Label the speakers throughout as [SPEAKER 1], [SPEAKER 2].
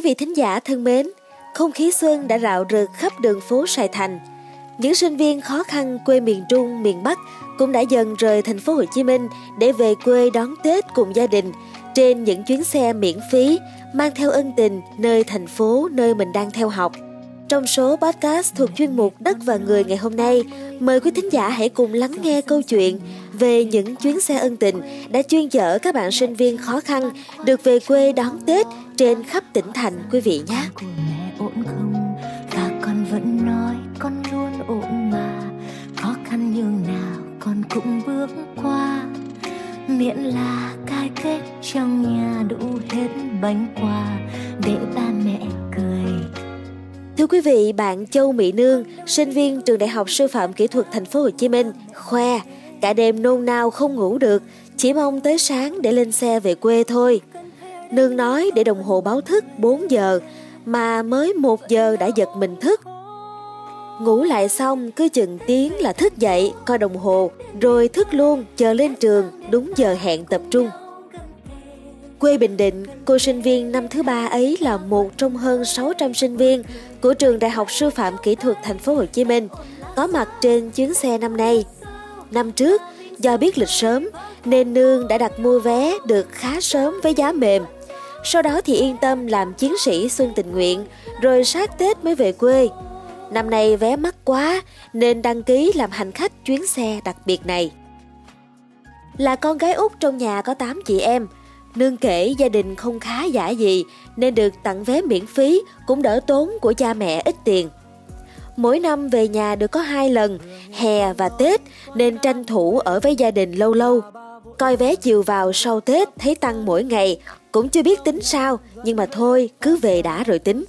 [SPEAKER 1] Quý vị thính giả thân mến, không khí xuân đã rạo rực khắp đường phố Sài Thành. Những sinh viên khó khăn quê miền Trung, miền Bắc cũng đã dần rời thành phố Hồ Chí Minh để về quê đón Tết cùng gia đình trên những chuyến xe miễn phí mang theo ân tình nơi thành phố nơi mình đang theo học. Trong số podcast thuộc chuyên mục Đất và Người ngày hôm nay, mời quý thính giả hãy cùng lắng nghe câu chuyện về những chuyến xe ân tình đã chuyên chở các bạn sinh viên khó khăn được về quê đón Tết trên khắp tỉnh thành quý vị nhé.
[SPEAKER 2] ổn không? Và con vẫn nói con luôn ổn mà. Khó khăn như nào con cũng bước qua. Miễn là cái kết trong nhà đủ hết bánh quà để ba mẹ
[SPEAKER 1] quý vị, bạn Châu Mỹ Nương, sinh viên trường Đại học Sư phạm Kỹ thuật Thành phố Hồ Chí Minh, khoe cả đêm nôn nao không ngủ được, chỉ mong tới sáng để lên xe về quê thôi. Nương nói để đồng hồ báo thức 4 giờ mà mới 1 giờ đã giật mình thức. Ngủ lại xong cứ chừng tiếng là thức dậy coi đồng hồ rồi thức luôn chờ lên trường đúng giờ hẹn tập trung. Quê Bình Định, cô sinh viên năm thứ ba ấy là một trong hơn 600 sinh viên của trường Đại học Sư phạm Kỹ thuật Thành phố Hồ Chí Minh có mặt trên chuyến xe năm nay. Năm trước, do biết lịch sớm nên Nương đã đặt mua vé được khá sớm với giá mềm. Sau đó thì yên tâm làm chiến sĩ xuân tình nguyện, rồi sát Tết mới về quê. Năm nay vé mắc quá nên đăng ký làm hành khách chuyến xe đặc biệt này. Là con gái út trong nhà có 8 chị em, Nương kể gia đình không khá giả gì nên được tặng vé miễn phí cũng đỡ tốn của cha mẹ ít tiền. Mỗi năm về nhà được có hai lần, hè và Tết nên tranh thủ ở với gia đình lâu lâu. Coi vé chiều vào sau Tết thấy tăng mỗi ngày, cũng chưa biết tính sao, nhưng mà thôi, cứ về đã rồi tính.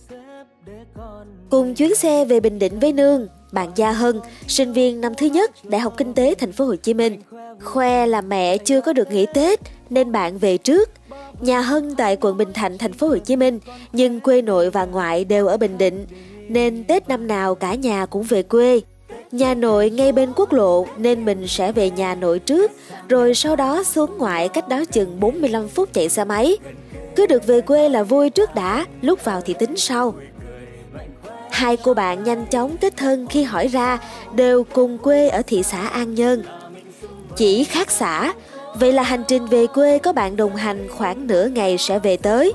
[SPEAKER 1] Cùng chuyến xe về Bình Định với Nương, bạn Gia Hân, sinh viên năm thứ nhất Đại học Kinh tế Thành phố Hồ Chí Minh, khoe là mẹ chưa có được nghỉ Tết nên bạn về trước. Nhà Hân tại quận Bình Thạnh, Thành phố Hồ Chí Minh, nhưng quê nội và ngoại đều ở Bình Định, nên Tết năm nào cả nhà cũng về quê. Nhà nội ngay bên quốc lộ nên mình sẽ về nhà nội trước, rồi sau đó xuống ngoại cách đó chừng 45 phút chạy xe máy. Cứ được về quê là vui trước đã, lúc vào thì tính sau. Hai cô bạn nhanh chóng kết thân khi hỏi ra đều cùng quê ở thị xã An Nhơn. Chỉ khác xã, vậy là hành trình về quê có bạn đồng hành khoảng nửa ngày sẽ về tới.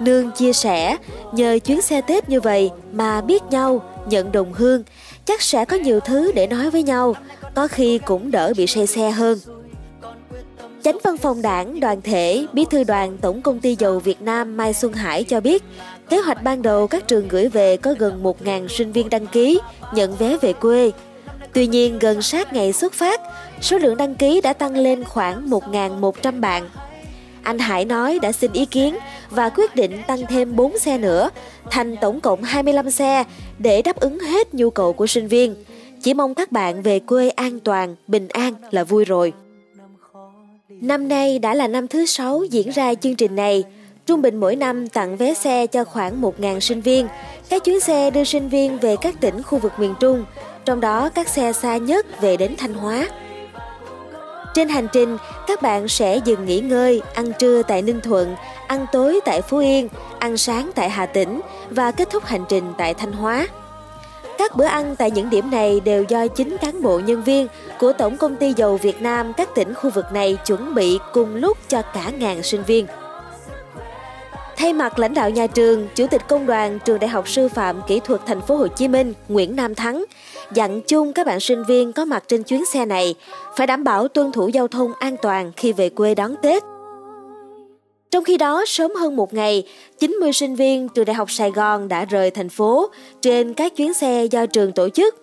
[SPEAKER 1] Nương chia sẻ, nhờ chuyến xe Tết như vậy mà biết nhau, nhận đồng hương, chắc sẽ có nhiều thứ để nói với nhau, có khi cũng đỡ bị say xe hơn. Chánh văn phòng đảng, đoàn thể, bí thư đoàn Tổng công ty dầu Việt Nam Mai Xuân Hải cho biết, kế hoạch ban đầu các trường gửi về có gần 1.000 sinh viên đăng ký, nhận vé về quê. Tuy nhiên, gần sát ngày xuất phát, số lượng đăng ký đã tăng lên khoảng 1.100 bạn. Anh Hải nói đã xin ý kiến và quyết định tăng thêm 4 xe nữa, thành tổng cộng 25 xe để đáp ứng hết nhu cầu của sinh viên. Chỉ mong các bạn về quê an toàn, bình an là vui rồi. Năm nay đã là năm thứ 6 diễn ra chương trình này. Trung bình mỗi năm tặng vé xe cho khoảng 1.000 sinh viên. Các chuyến xe đưa sinh viên về các tỉnh khu vực miền Trung, trong đó các xe xa nhất về đến Thanh Hóa. Trên hành trình, các bạn sẽ dừng nghỉ ngơi, ăn trưa tại Ninh Thuận, ăn tối tại Phú Yên, ăn sáng tại Hà Tĩnh và kết thúc hành trình tại Thanh Hóa. Các bữa ăn tại những điểm này đều do chính cán bộ nhân viên của Tổng công ty dầu Việt Nam các tỉnh khu vực này chuẩn bị cùng lúc cho cả ngàn sinh viên. Thay mặt lãnh đạo nhà trường, Chủ tịch Công đoàn Trường Đại học Sư phạm Kỹ thuật Thành phố Hồ Chí Minh Nguyễn Nam Thắng dặn chung các bạn sinh viên có mặt trên chuyến xe này phải đảm bảo tuân thủ giao thông an toàn khi về quê đón Tết. Trong khi đó, sớm hơn một ngày, 90 sinh viên trường Đại học Sài Gòn đã rời thành phố trên các chuyến xe do trường tổ chức.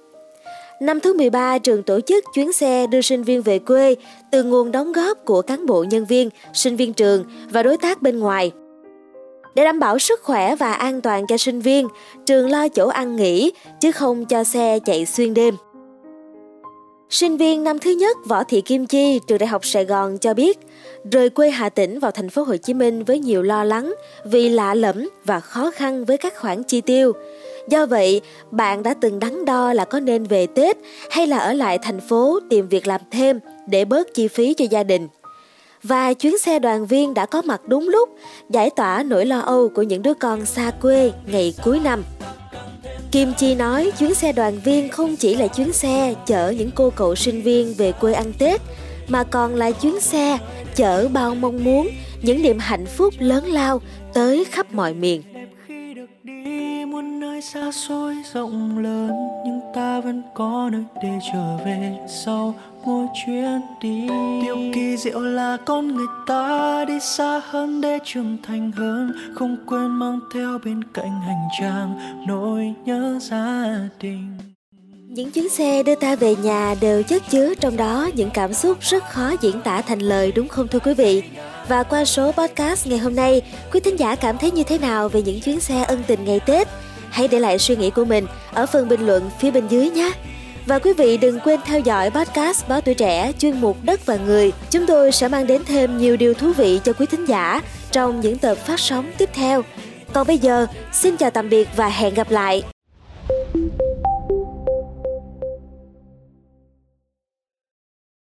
[SPEAKER 1] Năm thứ 13, trường tổ chức chuyến xe đưa sinh viên về quê từ nguồn đóng góp của cán bộ nhân viên, sinh viên trường và đối tác bên ngoài. Để đảm bảo sức khỏe và an toàn cho sinh viên, trường lo chỗ ăn nghỉ chứ không cho xe chạy xuyên đêm. Sinh viên năm thứ nhất Võ Thị Kim Chi, trường Đại học Sài Gòn cho biết, rời quê Hà Tĩnh vào thành phố Hồ Chí Minh với nhiều lo lắng vì lạ lẫm và khó khăn với các khoản chi tiêu. Do vậy, bạn đã từng đắn đo là có nên về Tết hay là ở lại thành phố tìm việc làm thêm để bớt chi phí cho gia đình và chuyến xe đoàn viên đã có mặt đúng lúc, giải tỏa nỗi lo âu của những đứa con xa quê ngày cuối năm. Kim Chi nói chuyến xe đoàn viên không chỉ là chuyến xe chở những cô cậu sinh viên về quê ăn Tết, mà còn là chuyến xe chở bao mong muốn, những niềm hạnh phúc lớn lao tới khắp mọi miền
[SPEAKER 3] muôn nơi xa xôi rộng lớn nhưng ta vẫn có nơi để trở về sau chuyến đi điều kỳ diệu là con người ta đi xa hơn để trưởng thành hơn không quên mang theo bên cạnh hành trang nỗi nhớ gia đình
[SPEAKER 1] những chuyến xe đưa ta về nhà đều chất chứa trong đó những cảm xúc rất khó diễn tả thành lời đúng không thưa quý vị? Và qua số podcast ngày hôm nay, quý thính giả cảm thấy như thế nào về những chuyến xe ân tình ngày Tết? Hãy để lại suy nghĩ của mình ở phần bình luận phía bên dưới nhé. Và quý vị đừng quên theo dõi podcast Báo Tuổi Trẻ chuyên mục Đất và Người. Chúng tôi sẽ mang đến thêm nhiều điều thú vị cho quý thính giả trong những tập phát sóng tiếp theo. Còn bây giờ, xin chào tạm biệt và hẹn gặp lại.